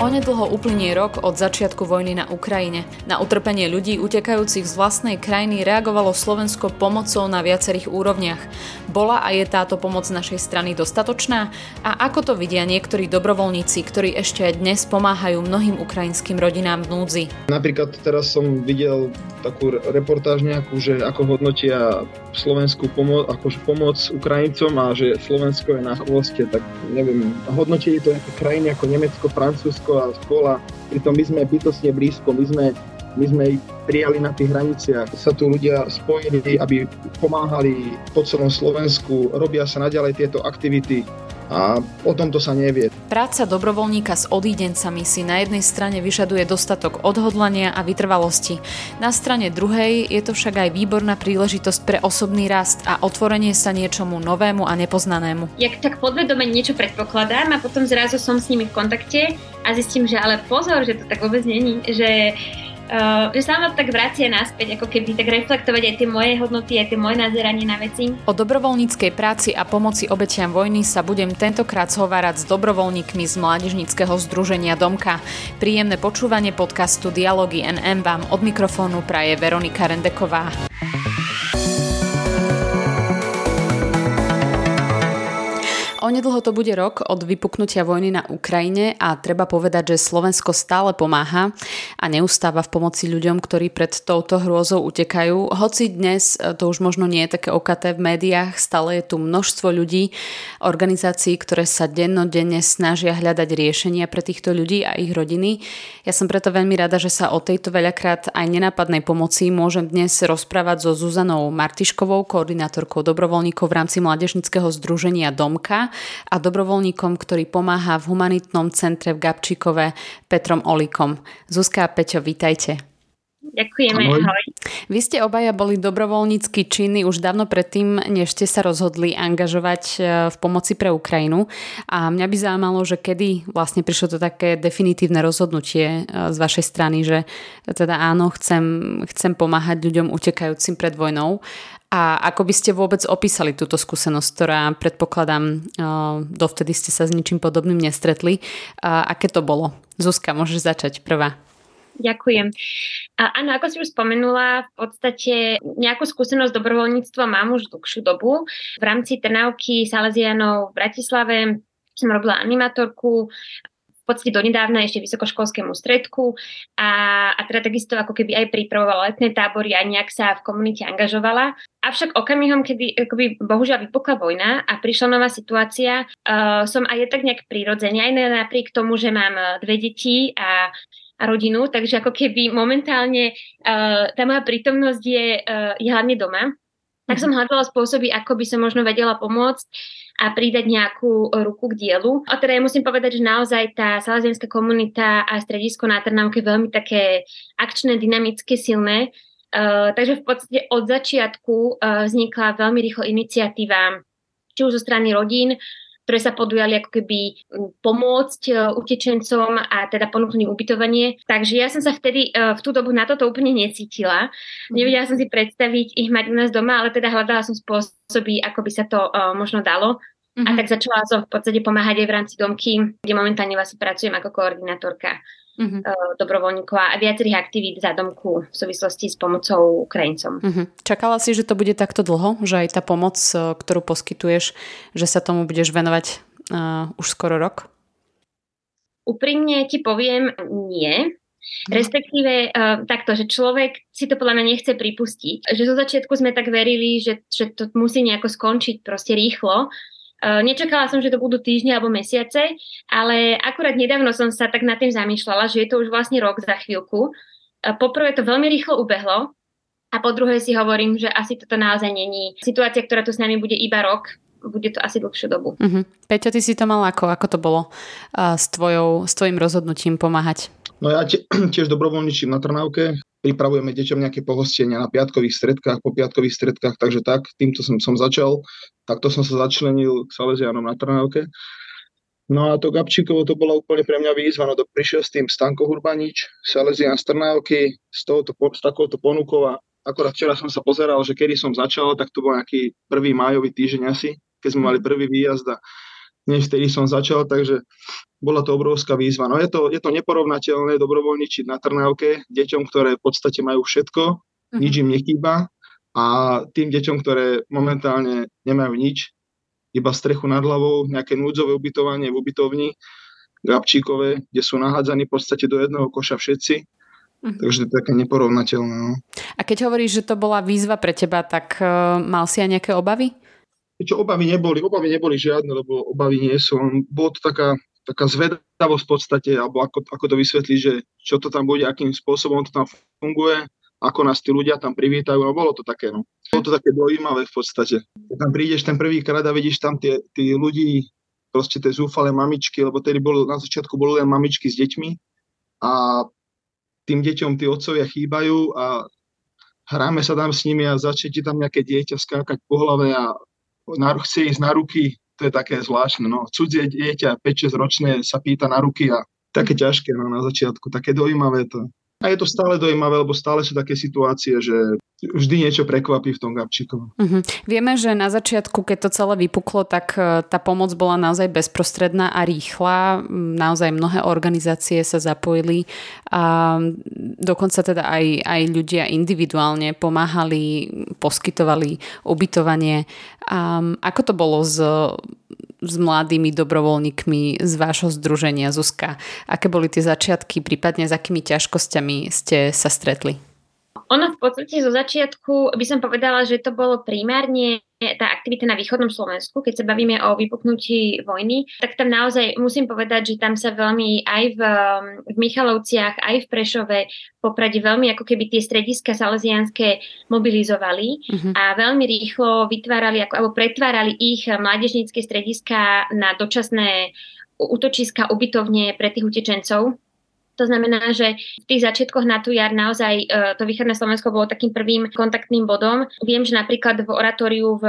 Onedlho uplynie rok od začiatku vojny na Ukrajine. Na utrpenie ľudí utekajúcich z vlastnej krajiny reagovalo Slovensko pomocou na viacerých úrovniach. Bola a je táto pomoc našej strany dostatočná? A ako to vidia niektorí dobrovoľníci, ktorí ešte aj dnes pomáhajú mnohým ukrajinským rodinám v núdzi? Napríklad teraz som videl takú reportáž nejakú, že ako hodnotia slovenskú pomoc, akože pomoc Ukrajincom a že Slovensko je na chvoste, tak neviem, hodnotili to nejaké krajiny ako Nemecko, Francúzsko, a škola, pritom my sme bytostne blízko, my sme, my sme prijali na tých hraniciach. Sa tu ľudia spojili, aby pomáhali po celom Slovensku, robia sa naďalej tieto aktivity a o tomto sa nevie. Práca dobrovoľníka s odídencami si na jednej strane vyžaduje dostatok odhodlania a vytrvalosti. Na strane druhej je to však aj výborná príležitosť pre osobný rast a otvorenie sa niečomu novému a nepoznanému. Jak tak podvedome niečo predpokladám a potom zrazu som s nimi v kontakte a zistím, že ale pozor, že to tak vôbec není, že Uh, že sa ma tak vracia naspäť, ako keby tak reflektovať aj tie moje hodnoty, aj tie moje nazeranie na veci. O dobrovoľníckej práci a pomoci obetiam vojny sa budem tentokrát zhovárať s dobrovoľníkmi z Mládežnického združenia Domka. Príjemné počúvanie podcastu Dialógy NM vám od mikrofónu praje Veronika Rendeková. Onedlho to bude rok od vypuknutia vojny na Ukrajine a treba povedať, že Slovensko stále pomáha a neustáva v pomoci ľuďom, ktorí pred touto hrôzou utekajú. Hoci dnes e, to už možno nie je také okaté v médiách, stále je tu množstvo ľudí, organizácií, ktoré sa dennodenne snažia hľadať riešenia pre týchto ľudí a ich rodiny. Ja som preto veľmi rada, že sa o tejto veľakrát aj nenápadnej pomoci môžem dnes rozprávať so Zuzanou Martiškovou, koordinátorkou dobrovoľníkov v rámci Mladežnického združenia Domka a dobrovoľníkom, ktorý pomáha v humanitnom centre v Gabčíkove Petrom Olikom. Zuzka a Peťo, vítajte. Ďakujeme, ahoj. ahoj. Vy ste obaja boli dobrovoľnícky činy už dávno predtým, než ste sa rozhodli angažovať e, v pomoci pre Ukrajinu. A mňa by zaujímalo, že kedy vlastne prišlo to také definitívne rozhodnutie e, z vašej strany, že teda áno, chcem, chcem pomáhať ľuďom utekajúcim pred vojnou. A ako by ste vôbec opísali túto skúsenosť, ktorá predpokladám, dovtedy ste sa s ničím podobným nestretli. Aké to bolo? Zuzka, môžeš začať prvá. Ďakujem. A, áno, ako si už spomenula, v podstate nejakú skúsenosť dobrovoľníctva mám už dlhšiu dobu. V rámci Trnávky Salesianov v Bratislave som robila animatorku podstate donedávna ešte vysokoškolskému stredku a, a teda takisto ako keby aj pripravovala letné tábory a nejak sa v komunite angažovala. Avšak okamihom, kedy akoby, bohužiaľ vypukla vojna a prišla nová situácia, uh, som aj tak nejak prirodzene, aj napriek tomu, že mám uh, dve deti a a rodinu, takže ako keby momentálne uh, tá moja prítomnosť je, uh, je hlavne doma. Tak mhm. som hľadala spôsoby, ako by som možno vedela pomôcť a pridať nejakú ruku k dielu. A teda ja musím povedať, že naozaj tá salazienská komunita a stredisko na Trnavke je veľmi také akčné, dynamické, silné. Uh, takže v podstate od začiatku uh, vznikla veľmi rýchlo iniciatíva, či už zo strany rodín, ktoré sa podujali ako keby pomôcť uh, utečencom a teda ponúknuť ubytovanie. Takže ja som sa vtedy uh, v tú dobu na toto úplne necítila. Mhm. Nevedela som si predstaviť ich mať u nás doma, ale teda hľadala som spôsoby, ako by sa to uh, možno dalo. Mm-hmm. A mhm. tak začala som v podstate pomáhať aj v rámci domky, kde momentálne vlastne pracujem ako koordinátorka mm-hmm. uh, dobrovoľníkov a viacerých aktivít za domku v súvislosti s pomocou Ukrajincom. Mm-hmm. Čakala si, že to bude takto dlho? Že aj tá pomoc, uh, ktorú poskytuješ, že sa tomu budeš venovať uh, už skoro rok? Úprimne ti poviem nie. Mhm. Respektíve uh, takto, že človek si to podľa mňa nechce pripustiť. Že zo začiatku sme tak verili, že, že to musí nejako skončiť proste rýchlo, nečakala som, že to budú týždne alebo mesiace, ale akurát nedávno som sa tak nad tým zamýšľala, že je to už vlastne rok za chvíľku. Eh, poprvé to veľmi rýchlo ubehlo a po druhé si hovorím, že asi toto naozaj není situácia, ktorá tu s nami bude iba rok, bude to asi dlhšiu dobu. Uh-huh. Peťo, ty si to mala ako? Ako to bolo uh, s, tvojou, s tvojim rozhodnutím pomáhať? No ja tiež dobrovoľničím na Trnávke, pripravujeme deťom nejaké pohostenia na piatkových stredkách, po piatkových stredkách, takže tak, týmto som, som začal. Takto som sa začlenil k Salesianom na Trnávke. No a to Gabčíkovo to bola úplne pre mňa výzva, no to prišiel s tým Stanko Hurbanič, Salesian z Trnávky, s, touto, s takouto ponukou a akorát včera som sa pozeral, že kedy som začal, tak to bol nejaký prvý májový týždeň asi, keď sme mali prvý výjazd a než vtedy som začal, takže bola to obrovská výzva. No je to, je to neporovnateľné dobrovoľničiť na Trnávke deťom, ktoré v podstate majú všetko, mm-hmm. nič im nechýba a tým deťom, ktoré momentálne nemajú nič, iba strechu nad hlavou, nejaké núdzové ubytovanie v ubytovni Gabčíkové, kde sú nahádzaní v podstate do jedného koša všetci. Mm-hmm. Takže to je také neporovnateľné. No. A keď hovoríš, že to bola výzva pre teba, tak uh, mal si aj nejaké obavy? Čo obavy neboli, obavy neboli žiadne, lebo obavy nie sú. Bolo to taká taká zvedavosť v podstate, alebo ako, ako to vysvetliť, že čo to tam bude, akým spôsobom to tam funguje, ako nás tí ľudia tam privítajú, no bolo to také, no. Bolo to také dojímavé v podstate. Keď tam prídeš ten prvýkrát a vidíš tam tie, tí ľudí, proste tie zúfalé mamičky, lebo tedy bolo, na začiatku boli len mamičky s deťmi a tým deťom tí otcovia chýbajú a hráme sa tam s nimi a začne ti tam nejaké dieťa skákať po hlave a na, chce ísť na ruky to je také zvláštne. No. Cudzie dieťa 5-6 ročné sa pýta na ruky a také ťažké no, na začiatku, také dojímavé to. A je to stále dojímavé, lebo stále sú také situácie, že vždy niečo prekvapí v tom Gabčíkovom. Uh-huh. Vieme, že na začiatku, keď to celé vypuklo, tak e, tá pomoc bola naozaj bezprostredná a rýchla. Naozaj mnohé organizácie sa zapojili a dokonca teda aj, aj ľudia individuálne pomáhali, poskytovali ubytovanie. A ako to bolo s s mladými dobrovoľníkmi z vášho združenia Zuzka. Aké boli tie začiatky, prípadne s akými ťažkosťami ste sa stretli? Ono v podstate zo začiatku by som povedala, že to bolo primárne tá aktivita na východnom Slovensku, keď sa bavíme o vypuknutí vojny, tak tam naozaj musím povedať, že tam sa veľmi aj v, v Michalovciach, aj v Prešove, Poprade veľmi ako keby tie strediska salesianské mobilizovali uh-huh. a veľmi rýchlo vytvárali ako, alebo pretvárali ich mládežnícke strediska na dočasné útočiska, ubytovne pre tých utečencov to znamená, že v tých začiatkoch na tú jar naozaj e, to východné Slovensko bolo takým prvým kontaktným bodom. Viem, že napríklad v oratóriu v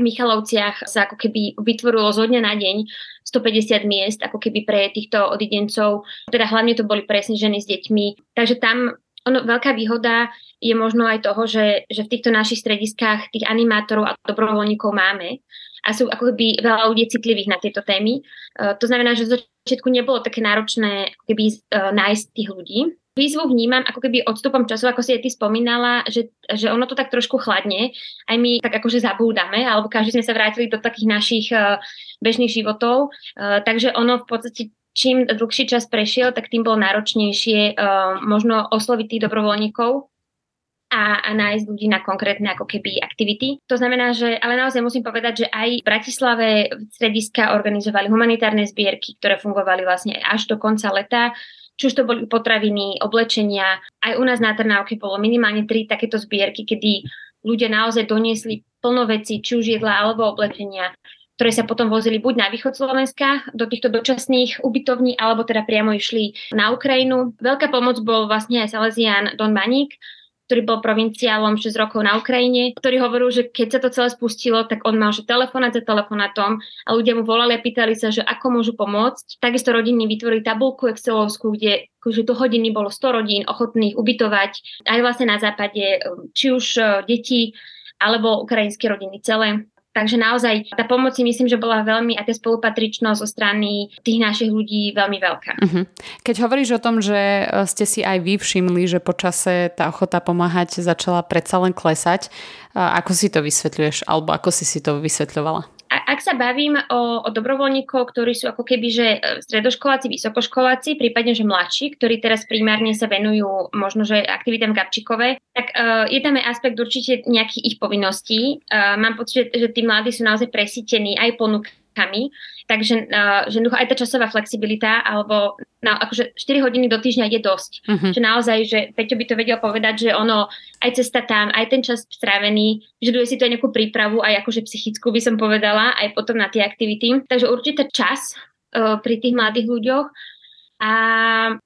Michalovciach sa ako keby vytvorilo zo dňa na deň 150 miest, ako keby pre týchto odidencov. Teda hlavne to boli presne ženy s deťmi. Takže tam ono, veľká výhoda je možno aj toho, že, že v týchto našich strediskách tých animátorov a dobrovoľníkov máme a sú ako keby veľa ľudí citlivých na tieto témy. Uh, to znamená, že zo začiatku nebolo také náročné ako keby uh, nájsť tých ľudí. Výzvu vnímam ako keby odstupom času, ako si aj ty spomínala, že, že ono to tak trošku chladne. Aj my tak akože zabúdame, alebo každý sme sa vrátili do takých našich uh, bežných životov. Takže ono v podstate čím dlhší čas prešiel, tak tým bolo náročnejšie uh, možno osloviť tých dobrovoľníkov a, a nájsť ľudí na konkrétne ako keby aktivity. To znamená, že ale naozaj musím povedať, že aj v Bratislave strediska organizovali humanitárne zbierky, ktoré fungovali vlastne až do konca leta či už to boli potraviny, oblečenia. Aj u nás na Trnávke bolo minimálne tri takéto zbierky, kedy ľudia naozaj doniesli plno veci, či už jedla alebo oblečenia, ktoré sa potom vozili buď na východ Slovenska do týchto dočasných ubytovní, alebo teda priamo išli na Ukrajinu. Veľká pomoc bol vlastne aj Salesian Don Baník, ktorý bol provinciálom 6 rokov na Ukrajine, ktorý hovoril, že keď sa to celé spustilo, tak on mal že telefonát za telefonátom a ľudia mu volali a pýtali sa, že ako môžu pomôcť. Takisto rodiny vytvorili tabulku Excelovskú, kde akože do hodiny bolo 100 rodín ochotných ubytovať aj vlastne na západe, či už e, deti alebo ukrajinské rodiny celé. Takže naozaj tá pomoc si myslím, že bola veľmi, a tá spolupatričnosť zo strany tých našich ľudí veľmi veľká. Uh-huh. Keď hovoríš o tom, že e, ste si aj vy všimli, že počase tá ochota pomáhať začala predsa len klesať, ako si to vysvetľuješ, alebo ako si si to vysvetľovala? Ak sa bavím o, o dobrovoľníkov, ktorí sú ako keby, že e, stredoškoláci, vysokoškoláci, prípadne, že mladší, ktorí teraz primárne sa venujú možno, že aktivitám Gabčíkové, tak uh, je tam aj aspekt určite nejakých ich povinností. Uh, mám pocit, že, že tí mladí sú naozaj presítení aj ponukami, Takže uh, že aj tá časová flexibilita, alebo na, akože 4 hodiny do týždňa je dosť. Uh-huh. Že naozaj, že Peťo by to vedel povedať, že ono, aj cesta tam, aj ten čas strávený, vyžaduje si to aj nejakú prípravu, aj akože psychickú by som povedala, aj potom na tie aktivity. Takže určite čas uh, pri tých mladých ľuďoch A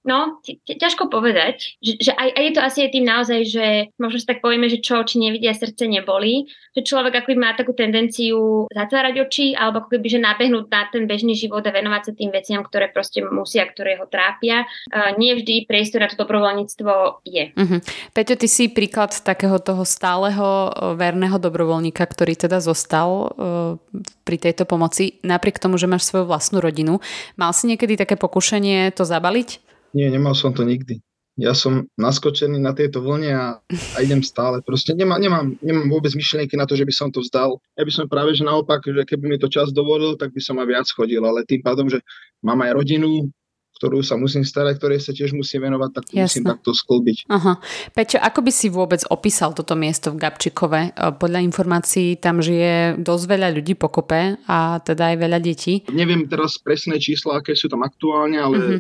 no, ťažko povedať, že, že aj, aj je to asi aj tým naozaj, že možno si tak povieme, že čo oči nevidia, srdce neboli, že človek ako má takú tendenciu zatvárať oči, alebo ako keby, že nabehnúť na ten bežný život a venovať sa tým veciam, ktoré proste musia, ktoré ho trápia. Uh, nie vždy priestor na to dobrovoľníctvo je. Uh-huh. Peťo, ty si príklad takého toho stáleho verného dobrovoľníka, ktorý teda zostal uh, pri tejto pomoci, napriek tomu, že máš svoju vlastnú rodinu. Mal si niekedy také pokušenie to zabaliť? Nie, nemal som to nikdy. Ja som naskočený na tejto vlne a, a idem stále. Proste nemá, nemám, nemám vôbec myšlienky na to, že by som to vzdal. Ja by som práve, že naopak, že keby mi to čas dovolil, tak by som aj viac chodil. Ale tým pádom, že mám aj rodinu, ktorú sa musím starať, ktorej sa tiež musím venovať, tak to musím takto sklbiť. Aha. Peťo, ako by si vôbec opísal toto miesto v Gabčikove? E, podľa informácií tam žije dosť veľa ľudí pokope a teda aj veľa detí. Neviem teraz presné čísla, aké sú tam aktuálne, ale uh-huh.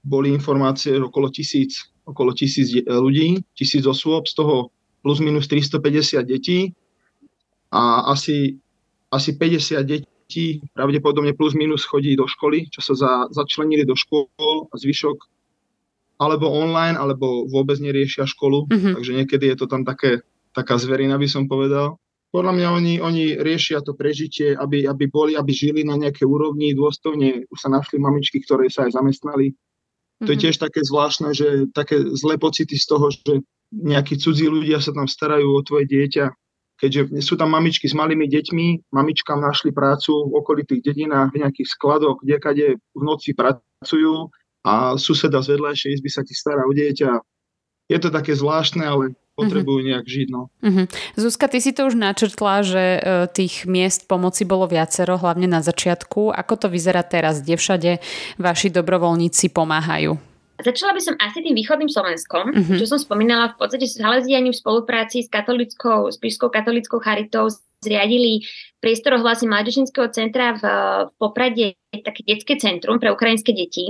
Boli informácie okolo tisíc, okolo tisíc ľudí, tisíc osôb, z toho plus minus 350 detí a asi, asi 50 detí detí pravdepodobne plus minus chodí do školy, čo sa za, začlenili do škôl a zvyšok alebo online, alebo vôbec neriešia školu, mm-hmm. takže niekedy je to tam také, taká zverina, by som povedal. Podľa mňa oni, oni riešia to prežitie, aby, aby boli, aby žili na nejaké úrovni dôstojne. Už sa našli mamičky, ktoré sa aj zamestnali. Mm-hmm. To je mhm. tiež také zvláštne, že také zlé pocity z toho, že nejakí cudzí ľudia sa tam starajú o tvoje dieťa keďže sú tam mamičky s malými deťmi, mamičkám našli prácu v okolitých dedinách, v nejakých skladoch, kde v noci pracujú a suseda z vedľajšej izby sa ti stará o dieťa. Je to také zvláštne, ale potrebujú mhm. nejak žiť. No. Uh-huh. Zuzka, ty si to už načrtla, že e, tých miest pomoci bolo viacero, hlavne na začiatku. Ako to vyzerá teraz, kde všade vaši dobrovoľníci pomáhajú? Začala by som asi tým východným Slovenskom, mm-hmm. čo som spomínala, v podstate s Salesiani v spolupráci s katolickou, s Pískou katolickou charitou zriadili priestor ohlasy Mládežníckého centra v, v Poprade také detské centrum pre ukrajinské deti.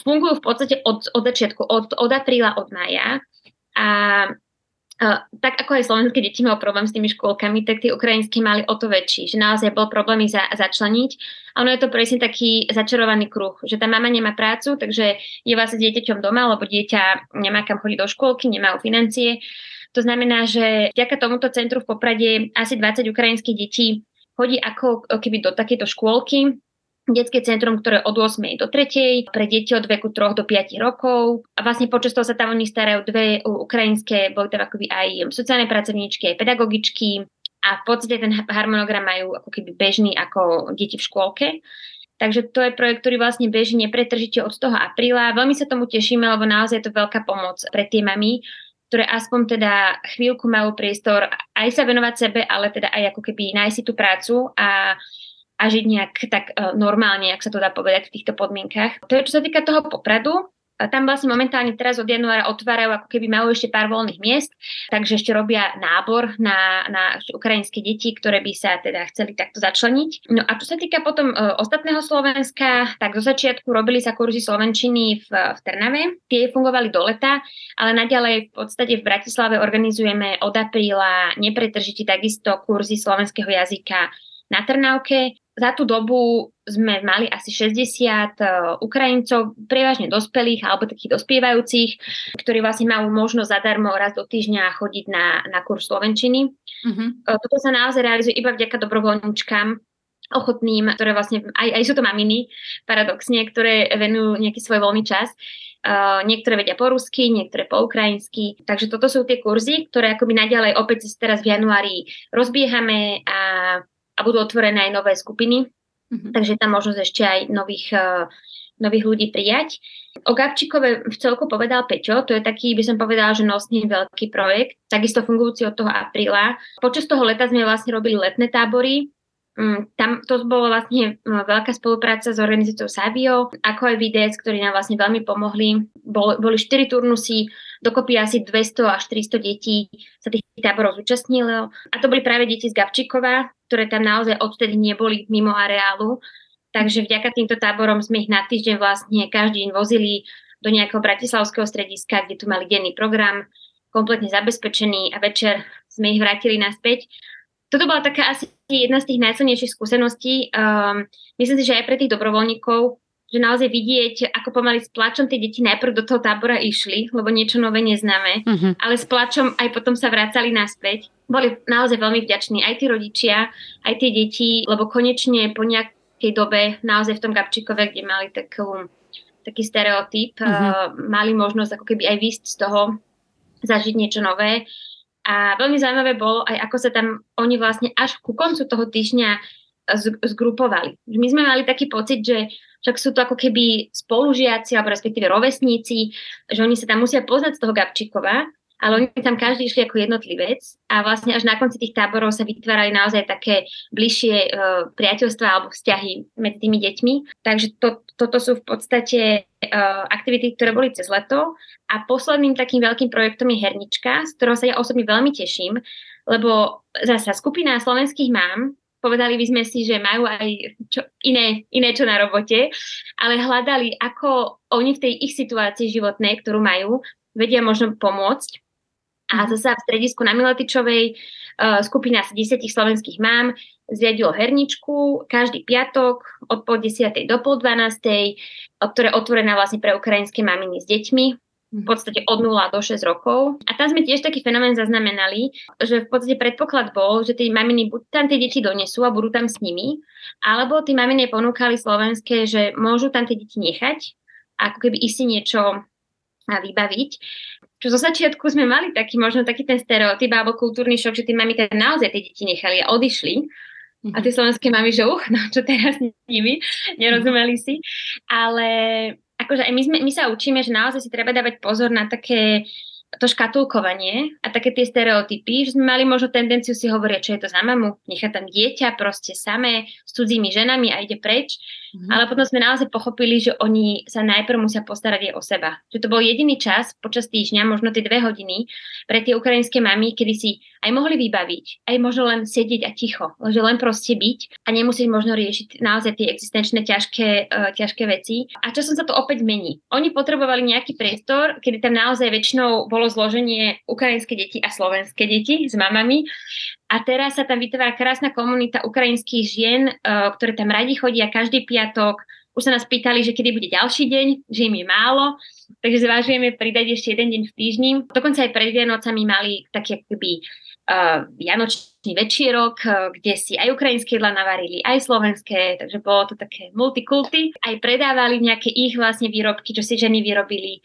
Fungujú v podstate od, od začiatku, od, od apríla, od maja. A tak ako aj slovenské deti majú problém s tými škôlkami, tak tie ukrajinské mali o to väčší, že naozaj bol problém ich za, začleniť. A ono je to presne taký začarovaný kruh, že tá mama nemá prácu, takže je vlastne dieťaťom doma, lebo dieťa nemá kam chodiť do škôlky, nemajú financie. To znamená, že vďaka tomuto centru v Poprade asi 20 ukrajinských detí chodí ako keby do takéto škôlky, detské centrum, ktoré od 8. do 3. pre deti od veku 3 do 5 rokov. A vlastne počas toho sa tam oni starajú dve ukrajinské, boli tam akoby aj sociálne pracovníčky, aj pedagogičky a v podstate ten harmonogram majú ako keby bežný ako deti v škôlke. Takže to je projekt, ktorý vlastne beží nepretržite od toho apríla. Veľmi sa tomu tešíme, lebo naozaj je to veľká pomoc pre tie mami, ktoré aspoň teda chvíľku majú priestor aj sa venovať sebe, ale teda aj ako keby nájsť si tú prácu a a žiť nejak tak uh, normálne, ak sa to dá povedať v týchto podmienkach. To je, čo sa týka toho popradu, tam vlastne momentálne teraz od januára otvárajú ako keby majú ešte pár voľných miest, takže ešte robia nábor na, na ukrajinské deti, ktoré by sa teda chceli takto začleniť. No a čo sa týka potom uh, ostatného Slovenska, tak do začiatku robili sa kurzy Slovenčiny v, v Trnave. Tie fungovali do leta, ale naďalej v podstate v Bratislave organizujeme od apríla nepretržite takisto kurzy slovenského jazyka na Trnavke za tú dobu sme mali asi 60 uh, e, Ukrajincov, prevažne dospelých alebo takých dospievajúcich, ktorí vlastne majú možnosť zadarmo raz do týždňa chodiť na, na kurz Slovenčiny. Uh, toto sa naozaj realizuje iba vďaka dobrovoľníčkam, ochotným, ktoré vlastne, aj, aj sú to maminy, paradoxne, ktoré venujú nejaký svoj voľný čas. Uh, niektoré vedia po rusky, niektoré po ukrajinsky. Takže toto sú tie kurzy, ktoré akoby naďalej opäť teraz v januári rozbiehame a a budú otvorené aj nové skupiny, mm-hmm. takže tam možnosť ešte aj nových, uh, nových ľudí prijať. O Gabčíkove v celku povedal Peťo, to je taký, by som povedala, že nosný veľký projekt, takisto fungujúci od toho apríla. Počas toho leta sme vlastne robili letné tábory, Mm, tam to bolo vlastne mm, veľká spolupráca s organizáciou Savio, ako aj VDS, ktorí nám vlastne veľmi pomohli. Bol, boli 4 turnusy, dokopy asi 200 až 300 detí sa tých táborov zúčastnilo. A to boli práve deti z Gabčíkova, ktoré tam naozaj odtedy neboli mimo areálu. Takže vďaka týmto táborom sme ich na týždeň vlastne každý deň vozili do nejakého bratislavského strediska, kde tu mali denný program, kompletne zabezpečený a večer sme ich vrátili naspäť toto bola taká asi jedna z tých najsilnejších skúseností. Um, myslím si, že aj pre tých dobrovoľníkov, že naozaj vidieť, ako pomaly s plačom tie deti najprv do toho tábora išli, lebo niečo nové neznáme, uh-huh. ale s plačom aj potom sa vracali naspäť. Boli naozaj veľmi vďační aj tí rodičia, aj tie deti, lebo konečne po nejakej dobe naozaj v tom Gabčíkove, kde mali takú, taký stereotyp, uh-huh. uh, mali možnosť ako keby aj výsť z toho, zažiť niečo nové. A veľmi zaujímavé bolo aj, ako sa tam oni vlastne až ku koncu toho týždňa zgrupovali. My sme mali taký pocit, že však sú to ako keby spolužiaci alebo respektíve rovesníci, že oni sa tam musia poznať z toho Gabčíkova, ale oni tam každý išli ako jednotlivec a vlastne až na konci tých táborov sa vytvárali naozaj také bližšie uh, priateľstva alebo vzťahy medzi tými deťmi. Takže to, toto sú v podstate uh, aktivity, ktoré boli cez leto a posledným takým veľkým projektom je Hernička, z ktorého sa ja osobne veľmi teším, lebo zasa skupina slovenských mám povedali by sme si, že majú aj čo, iné, iné čo na robote, ale hľadali, ako oni v tej ich situácii životnej, ktorú majú, vedia možno pomôcť. A mhm. zase v stredisku na Miletičovej uh, skupina asi 10 slovenských mám zriadilo herničku každý piatok od pol 10. do pol 12. ktorá je otvorená vlastne pre ukrajinské maminy s deťmi v podstate od 0 do 6 rokov. A tam sme tiež taký fenomén zaznamenali, že v podstate predpoklad bol, že tie maminy buď tam tie deti donesú a budú tam s nimi, alebo tí maminy ponúkali slovenské, že môžu tam tie deti nechať, ako keby si niečo vybaviť. Čo zo začiatku sme mali taký možno taký ten stereotyp alebo kultúrny šok, že tí mami tam naozaj tie deti nechali a odišli. A tie slovenské mami, že uch, no čo teraz s nimi, nerozumeli si. Ale akože aj my, sme, my sa učíme, že naozaj si treba dávať pozor na také to škatulkovanie a také tie stereotypy, že sme mali možno tendenciu si hovoriť, čo je to za mamu, nechá tam dieťa proste samé s cudzími ženami a ide preč. Mm-hmm. Ale potom sme naozaj pochopili, že oni sa najprv musia postarať aj o seba. Že to bol jediný čas počas týždňa, možno tie dve hodiny, pre tie ukrajinské mamy, kedy si aj mohli vybaviť, aj možno len sedieť a ticho, že len proste byť a nemusieť možno riešiť naozaj tie existenčné ťažké, uh, ťažké veci. A časom sa to opäť mení. Oni potrebovali nejaký priestor, kedy tam naozaj väčšinou bolo zloženie ukrajinské deti a slovenské deti s mamami a teraz sa tam vytvára krásna komunita ukrajinských žien, uh, ktoré tam radi chodia každý piatok. Už sa nás pýtali, že kedy bude ďalší deň, že im je málo, takže zvážujeme pridať ešte jeden deň v týždni. Dokonca aj pred Vianocami mali taký akoby uh, vianočný večierok, uh, kde si aj ukrajinské jedla navarili, aj slovenské, takže bolo to také multikulty. Aj predávali nejaké ich vlastne výrobky, čo si ženy vyrobili.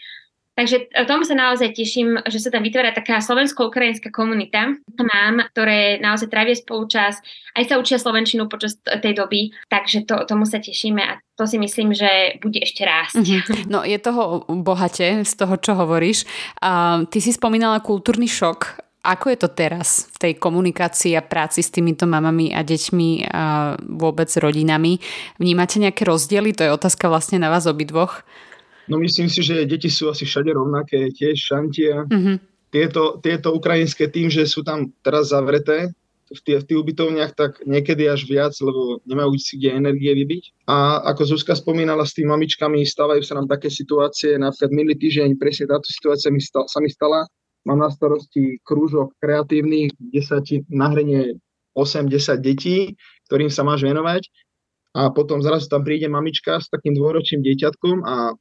Takže tomu sa naozaj teším, že sa tam vytvára taká slovensko-ukrajinská komunita. Mám, ktoré naozaj trávia spolu čas, aj sa učia slovenčinu počas tej doby, takže to, tomu sa tešíme a to si myslím, že bude ešte rásť. Mm-hmm. No je toho bohate z toho, čo hovoríš. Uh, ty si spomínala kultúrny šok. Ako je to teraz v tej komunikácii a práci s týmito mamami a deťmi a vôbec rodinami? Vnímate nejaké rozdiely? To je otázka vlastne na vás obidvoch. No myslím si, že deti sú asi všade rovnaké, tiež šantia. Mm-hmm. Tieto, tieto ukrajinské tým, že sú tam teraz zavreté v tých, v tých ubytovniach, tak niekedy až viac, lebo nemajú si kde energie vybiť. A ako Zuzka spomínala s tými mamičkami, stávajú sa nám také situácie, napríklad minulý týždeň presne táto situácia mi sta, sa mi stala. Mám na starosti krúžok kreatívny, kde sa ti nahrenie 8-10 detí, ktorým sa máš venovať a potom zrazu tam príde mamička s takým dôročným dieťatkom a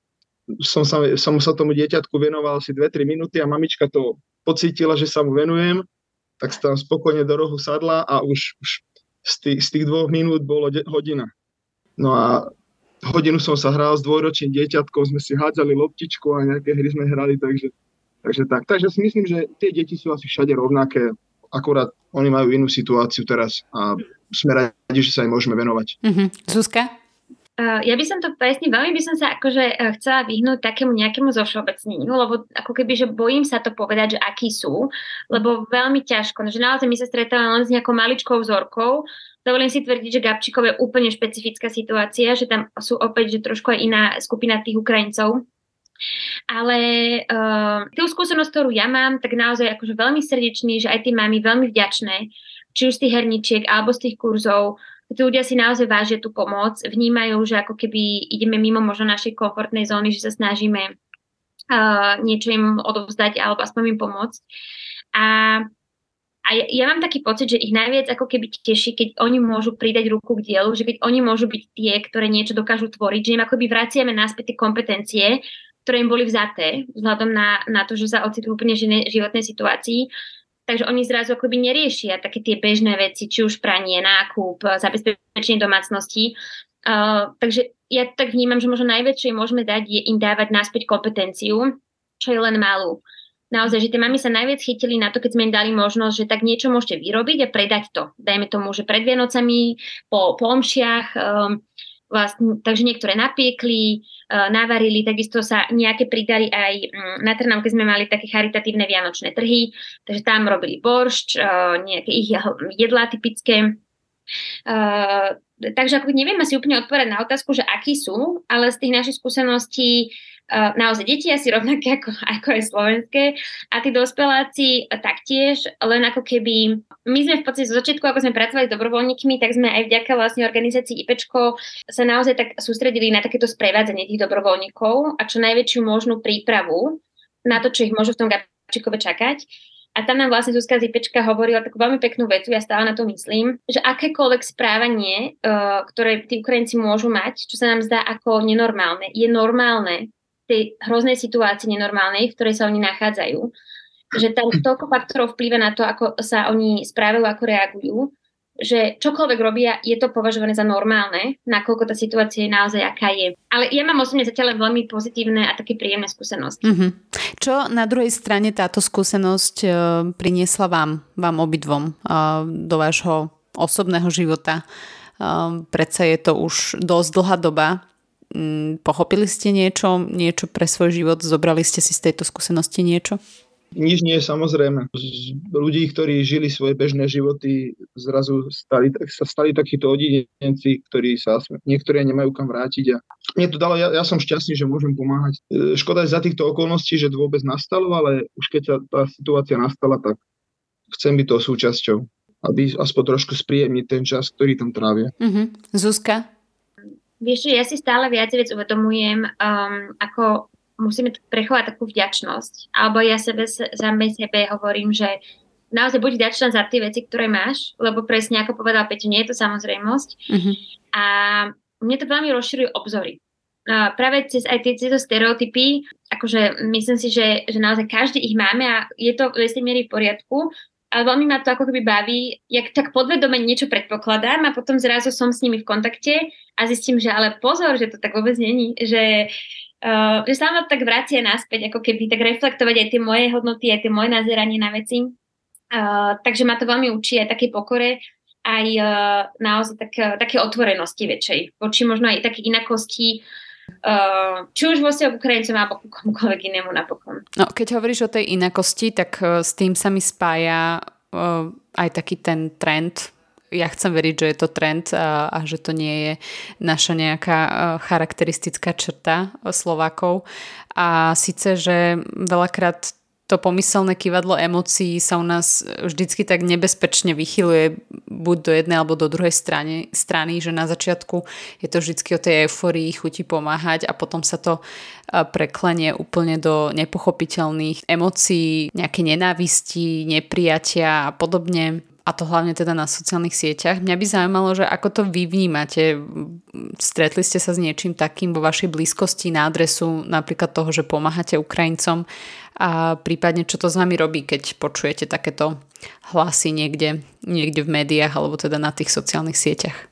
som sa, som sa tomu dieťatku venoval asi 2-3 minúty a mamička to pocítila, že sa mu venujem, tak sa tam spokojne do rohu sadla a už, už z, tých, z tých dvoch minút bolo de- hodina. No a hodinu som sa hral s dvojročným dieťatkom, sme si hádzali loptičku a nejaké hry sme hrali, takže, takže tak. Takže si myslím, že tie deti sú asi všade rovnaké, akorát oni majú inú situáciu teraz a sme radi, že sa im môžeme venovať. Mm-hmm. Zuzka? Uh, ja by som to presne, veľmi by som sa akože uh, chcela vyhnúť takému nejakému zovšeobecneniu, lebo ako keby, že bojím sa to povedať, že akí sú, lebo veľmi ťažko, že naozaj my sa stretávame len s nejakou maličkou vzorkou, dovolím si tvrdiť, že Gabčíkov je úplne špecifická situácia, že tam sú opäť, že trošku aj iná skupina tých Ukrajincov, ale uh, tú skúsenosť, ktorú ja mám, tak naozaj akože veľmi srdečný, že aj tí mami veľmi vďačné, či už z tých herničiek alebo z tých kurzov, tí ľudia si naozaj vážia tú pomoc, vnímajú, že ako keby ideme mimo možno našej komfortnej zóny, že sa snažíme uh, niečo im odovzdať alebo aspoň im pomôcť. A, a ja, ja mám taký pocit, že ich najviac ako keby teší, keď oni môžu pridať ruku k dielu, že keď oni môžu byť tie, ktoré niečo dokážu tvoriť, že im akoby vraciame naspäť tie kompetencie, ktoré im boli vzaté, vzhľadom na, na to, že sa ocitli úplne v životnej situácii. Takže oni zrazu akoby neriešia také tie bežné veci, či už pranie, nákup, zabezpečenie domácnosti. Uh, takže ja tak vnímam, že možno najväčšie môžeme dať je im dávať naspäť kompetenciu, čo je len malú naozaj, že tie mami sa najviac chytili na to, keď sme im dali možnosť, že tak niečo môžete vyrobiť a predať to. Dajme tomu, že pred Vianocami, po, po omšiach, um, vlastne, takže niektoré napiekli, uh, navarili, takisto sa nejaké pridali aj um, na Trnavke sme mali také charitatívne vianočné trhy, takže tam robili boršč, uh, nejaké ich jedlá typické. Uh, takže ako neviem asi úplne odpovedať na otázku, že akí sú, ale z tých našich skúseností naozaj deti asi rovnaké ako, ako aj slovenské a tí dospeláci taktiež, len ako keby my sme v podstate zo začiatku, ako sme pracovali s dobrovoľníkmi, tak sme aj vďaka vlastne organizácii IPčko sa naozaj tak sústredili na takéto sprevádzanie tých dobrovoľníkov a čo najväčšiu možnú prípravu na to, čo ich môžu v tom Gabčíkove čakať. A tam nám vlastne Zuzka Zipečka hovorila takú veľmi peknú vetu, ja stále na to myslím, že akékoľvek správanie, uh, ktoré tí Ukrajinci môžu mať, čo sa nám zdá ako nenormálne, je normálne tej hroznej situácii nenormálnej, v ktorej sa oni nachádzajú. Že tam toľko faktorov vplýva na to, ako sa oni správajú, ako reagujú, že čokoľvek robia, je to považované za normálne, nakoľko tá situácia je naozaj aká je. Ale ja mám osobne zatiaľ veľmi pozitívne a také príjemné skúsenosti. Mm-hmm. Čo na druhej strane táto skúsenosť uh, priniesla vám, vám obidvom uh, do vášho osobného života? Uh, predsa je to už dosť dlhá doba Mm, pochopili ste niečo, niečo pre svoj život, zobrali ste si z tejto skúsenosti niečo? Nič nie, samozrejme. Z ľudí, ktorí žili svoje bežné životy, zrazu stali, sa stali takíto odidenci, ktorí sa, niektorí nemajú kam vrátiť. A mne to dalo, ja, ja som šťastný, že môžem pomáhať. E, škoda je za týchto okolností, že to vôbec nastalo, ale už keď sa tá situácia nastala, tak chcem byť to súčasťou, aby aspoň trošku spríjemniť ten čas, ktorý tam trávia. Uh-huh. Zuzka, Vieš, ja si stále viac vec uvedomujem, um, ako musíme prechovať takú vďačnosť. Alebo ja sebe, same sebe hovorím, že naozaj buď vďačná za tie veci, ktoré máš, lebo presne ako povedal Peťo, nie je to samozrejmosť. Uh-huh. A mne to veľmi rozširuje obzory. A práve cez aj tie, tieto stereotypy, akože myslím si, že, že naozaj každý ich máme a je to v istej miery v poriadku, ale veľmi ma to ako keby baví, jak tak podvedome niečo predpokladám a potom zrazu som s nimi v kontakte a zistím, že ale pozor, že to tak vôbec není, že, uh, že sa ma tak vracia naspäť, ako keby tak reflektovať aj tie moje hodnoty, aj tie moje nazeranie na veci. Uh, takže ma to veľmi učí aj také pokore, aj uh, naozaj tak, také otvorenosti väčšej, voči možno aj také inakosti, Uh, či už vzťahu k Ukrajincom alebo komukoľvek inému napokon. No, keď hovoríš o tej inakosti, tak uh, s tým sa mi spája uh, aj taký ten trend, ja chcem veriť, že je to trend a, a že to nie je naša nejaká charakteristická črta Slovákov. A síce, že veľakrát to pomyselné kývadlo emócií sa u nás vždycky tak nebezpečne vychyluje buď do jednej alebo do druhej strany, strany, že na začiatku je to vždycky o tej euforii, chuti pomáhať a potom sa to preklenie úplne do nepochopiteľných emócií, nejaké nenávisti, neprijatia a podobne a to hlavne teda na sociálnych sieťach. Mňa by zaujímalo, že ako to vy vnímate. Stretli ste sa s niečím takým vo vašej blízkosti na adresu napríklad toho, že pomáhate Ukrajincom a prípadne čo to s vami robí, keď počujete takéto hlasy niekde, niekde v médiách alebo teda na tých sociálnych sieťach?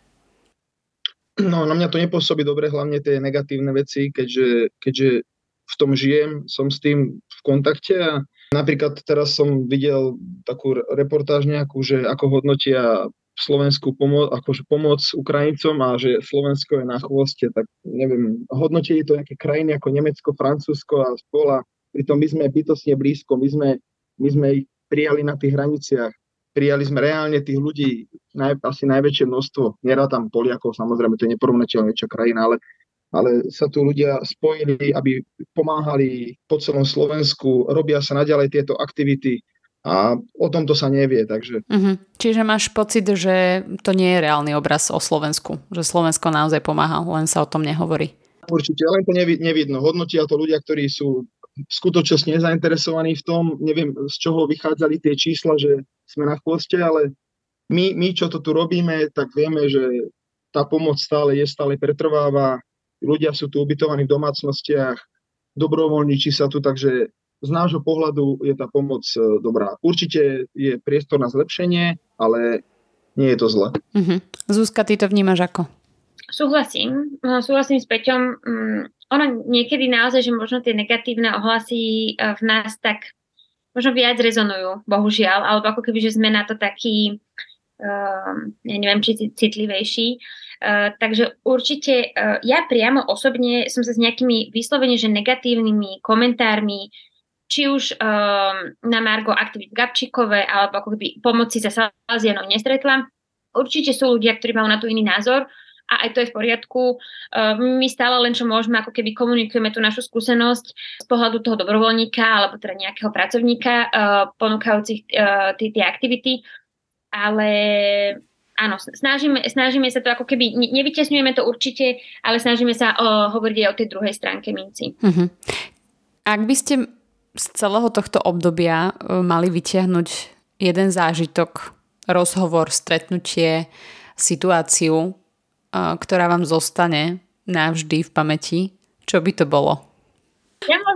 No, na mňa to nepôsobí dobre, hlavne tie negatívne veci, keďže, keďže v tom žijem, som s tým v kontakte a napríklad teraz som videl takú reportáž nejakú, že ako hodnotia Slovensku pomoc, akože pomoc Ukrajincom a že Slovensko je na chvoste, tak neviem, hodnotili to nejaké krajiny ako Nemecko, Francúzsko a spola Pritom my sme bytosne blízko, my sme, my sme ich prijali na tých hraniciach. Prijali sme reálne tých ľudí naj, asi najväčšie množstvo. tam Poliakov, samozrejme, to je neporovnateľne väčšia krajina, ale, ale sa tu ľudia spojili, aby pomáhali po celom Slovensku, robia sa naďalej tieto aktivity a o tomto sa nevie. Takže... Uh-huh. Čiže máš pocit, že to nie je reálny obraz o Slovensku, že Slovensko naozaj pomáha, len sa o tom nehovorí. Určite, len to nevidno. Hodnotia to ľudia, ktorí sú skutočnosť nezainteresovaní v tom, neviem z čoho vychádzali tie čísla, že sme na chvoste, ale my, my čo to tu robíme, tak vieme, že tá pomoc stále je, stále pretrváva, ľudia sú tu ubytovaní v domácnostiach, dobrovoľníči sa tu, takže z nášho pohľadu je tá pomoc e, dobrá. Určite je priestor na zlepšenie, ale nie je to zle. Uh-huh. Zuzka, ty to vnímaš ako? Súhlasím. No, súhlasím s Peťom. Um, ono niekedy naozaj, že možno tie negatívne ohlasy uh, v nás tak možno viac rezonujú, bohužiaľ, alebo ako keby, že sme na to taký, uh, ja neviem, či citlivejší. Uh, takže určite uh, ja priamo osobne som sa s nejakými vyslovene, že negatívnymi komentármi či už um, na Margo aktivít Gabčíkové alebo ako keby pomoci za Salesianov nestretla. Určite sú ľudia, ktorí majú na to iný názor a aj to je v poriadku. Um, my stále len čo môžeme, ako keby komunikujeme tú našu skúsenosť z pohľadu toho dobrovoľníka alebo teda nejakého pracovníka uh, ponúkajúcich uh, tie aktivity. Ale áno, snažíme, snažíme sa to ako keby, nevytesňujeme to určite, ale snažíme sa uh, hovoriť aj o tej druhej stránke minci. Uh-huh. Ak by ste z celého tohto obdobia e, mali vytiahnuť jeden zážitok, rozhovor, stretnutie, situáciu, e, ktorá vám zostane navždy v pamäti, čo by to bolo?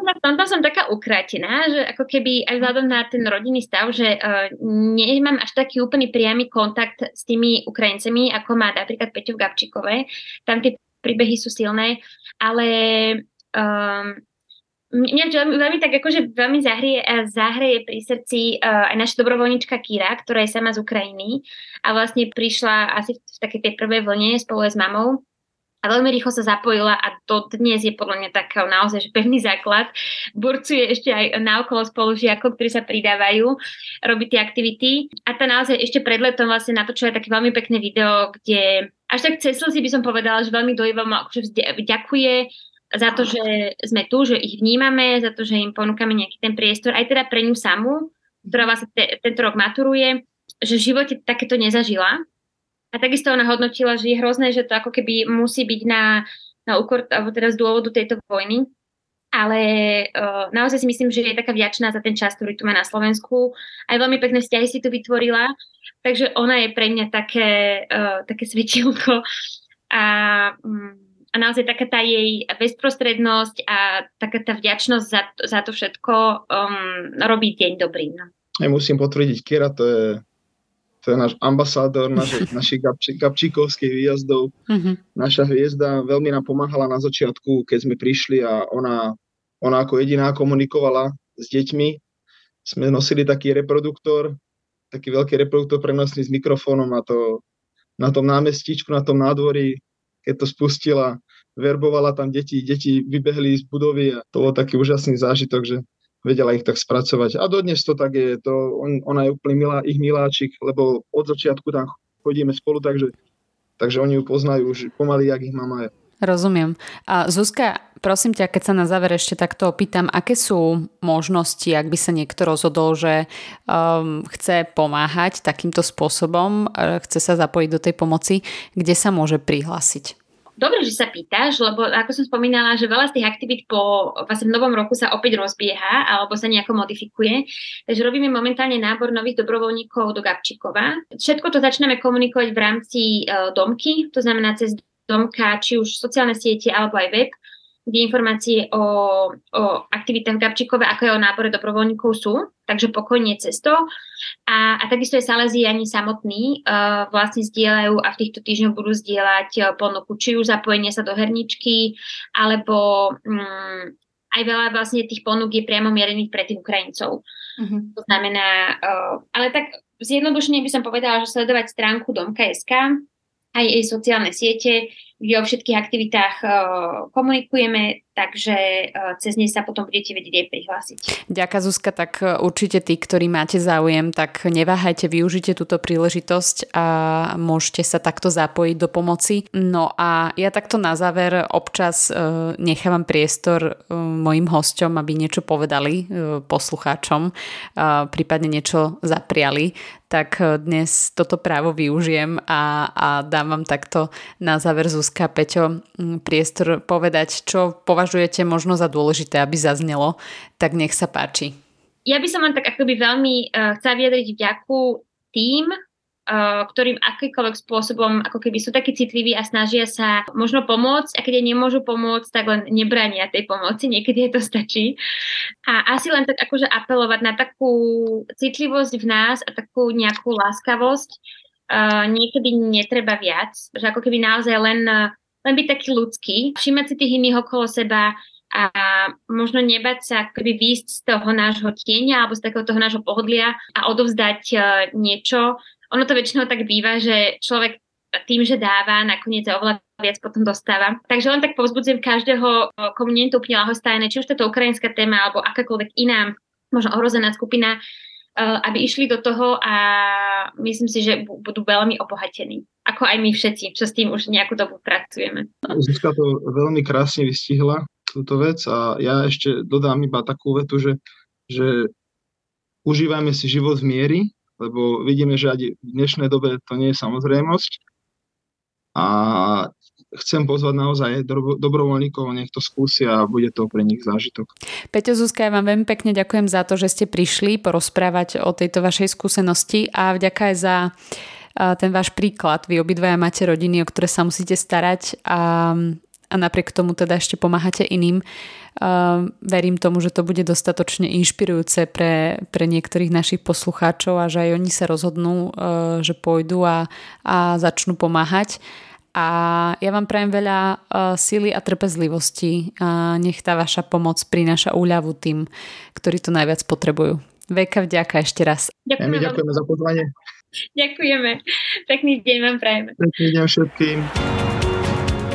Možno v tomto som taká ukratená, že ako keby aj vzhľadom na ten rodinný stav, že uh, nemám až taký úplný priamy kontakt s tými Ukrajincami, ako má napríklad Peťo Gabčíkové. Tam tie príbehy sú silné, ale um, mňa veľmi, veľmi tak akože veľmi zahrie, zahreje pri srdci uh, aj naša dobrovoľnička Kira, ktorá je sama z Ukrajiny a vlastne prišla asi v, v takej tej prvej vlne spolu s mamou a veľmi rýchlo sa zapojila a to dnes je podľa mňa tak naozaj že pevný základ. Burcuje ešte aj naokolo spolužiakov, ktorí sa pridávajú, robí tie aktivity. A tá naozaj ešte pred letom vlastne natočila také veľmi pekné video, kde až tak cez slzy by som povedala, že veľmi dojímavo akože ďakuje za to, že sme tu, že ich vnímame, za to, že im ponúkame nejaký ten priestor, aj teda pre ňu samú, ktorá vlastne te, tento rok maturuje, že v živote takéto nezažila. A takisto ona hodnotila, že je hrozné, že to ako keby musí byť na, na úkor, alebo teda z dôvodu tejto vojny. Ale uh, naozaj si myslím, že je taká vďačná za ten čas, ktorý tu má na Slovensku. Aj veľmi pekné vzťahy si tu vytvorila. Takže ona je pre mňa také, uh, také svetilko. A um, a naozaj taká tá jej bezprostrednosť a taká tá vďačnosť za, za to všetko um, robí deň dobrý. No. Ja musím potvrdiť, Kira, to je, to je náš ambasádor naši, našich gabči, gabčíkovských výjazdov. Mm-hmm. Naša hviezda veľmi nám pomáhala na začiatku, keď sme prišli a ona, ona ako jediná komunikovala s deťmi. Sme nosili taký reproduktor, taký veľký reproduktor prenosný s mikrofónom a to na tom námestičku, na tom nádvorí keď to spustila, verbovala tam deti, deti vybehli z budovy a to bol taký úžasný zážitok, že vedela ich tak spracovať. A dodnes to tak je, to, on, ona je úplný milá, ich miláčik, lebo od začiatku tam chodíme spolu, takže, takže oni ju poznajú už pomaly, jak ich mama je. Rozumiem. A Zuzka, prosím ťa, keď sa na záver ešte takto opýtam, aké sú možnosti, ak by sa niekto rozhodol, že um, chce pomáhať takýmto spôsobom, uh, chce sa zapojiť do tej pomoci, kde sa môže prihlásiť? Dobre, že sa pýtaš, lebo ako som spomínala, že veľa z tých aktivít po vlastne v novom roku sa opäť rozbieha alebo sa nejako modifikuje. Takže robíme momentálne nábor nových dobrovoľníkov do Gabčíkova. Všetko to začneme komunikovať v rámci uh, domky, to znamená cez Tomka, či už sociálne siete alebo aj web, kde informácie o, o aktivitách Gabčíkové, ako je o nábore dobrovoľníkov sú, takže pokojne cesto. A, a takisto je Salesiani samotní uh, vlastne zdieľajú a v týchto týždňoch budú zdieľať uh, ponuku, či už zapojenie sa do herničky, alebo um, aj veľa vlastne tých ponúk je priamo mierených pre tých Ukrajincov. Uh-huh. To znamená, uh, ale tak zjednodušene by som povedala, že sledovať stránku domka.sk, aj jej sociálne siete, kde o všetkých aktivitách uh, komunikujeme, takže uh, cez nej sa potom budete vedieť aj prihlásiť. Ďakujem Zuzka, tak uh, určite tí, ktorí máte záujem, tak neváhajte, využite túto príležitosť a môžete sa takto zapojiť do pomoci. No a ja takto na záver občas nechávam priestor mojim hosťom, aby niečo povedali poslucháčom, prípadne niečo zapriali. Tak dnes toto právo využijem a, a dám vám takto na záver Zuzka Peťo priestor povedať, čo považujete možno za dôležité, aby zaznelo, tak nech sa páči. Ja by som vám tak akoby veľmi uh, chcela vyjadriť vďaku tým, ktorým akýkoľvek spôsobom ako keby sú takí citliví a snažia sa možno pomôcť a keď nemôžu pomôcť, tak len nebrania tej pomoci, niekedy je to stačí. A asi len tak akože apelovať na takú citlivosť v nás a takú nejakú láskavosť, niekedy netreba viac, že ako keby naozaj len, len byť taký ľudský, všimať si tých iných okolo seba, a možno nebať sa keby výjsť z toho nášho tieňa alebo z takého toho nášho pohodlia a odovzdať niečo, ono to väčšinou tak býva, že človek tým, že dáva, nakoniec oveľa viac potom dostáva. Takže len tak povzbudzujem každého, komu nie je to úplne lahostajné, či už to ukrajinská téma alebo akákoľvek iná, možno ohrozená skupina, eh, aby išli do toho a myslím si, že budú veľmi obohatení. Ako aj my všetci, čo s tým už nejakú dobu pracujeme. Zuzka to veľmi krásne vystihla, túto vec a ja ešte dodám iba takú vetu, že, že užívajme si život v miery, lebo vidíme, že aj v dnešnej dobe to nie je samozrejmosť. A chcem pozvať naozaj dobrovoľníkov, nech to skúsia a bude to pre nich zážitok. Peťo Zuzka, ja vám veľmi pekne ďakujem za to, že ste prišli porozprávať o tejto vašej skúsenosti a vďaka aj za ten váš príklad. Vy obidvaja máte rodiny, o ktoré sa musíte starať a, a napriek tomu teda ešte pomáhate iným. Uh, verím tomu, že to bude dostatočne inšpirujúce pre, pre niektorých našich poslucháčov a že aj oni sa rozhodnú, uh, že pôjdu a, a začnú pomáhať. A ja vám prajem veľa uh, síly a trpezlivosti a nech tá vaša pomoc prináša úľavu tým, ktorí to najviac potrebujú. Veka, vďaka ešte raz. Ďakujeme, ja ďakujeme za pozvanie. Ďakujeme. Pekný deň vám prajeme. Pekný deň všetkým.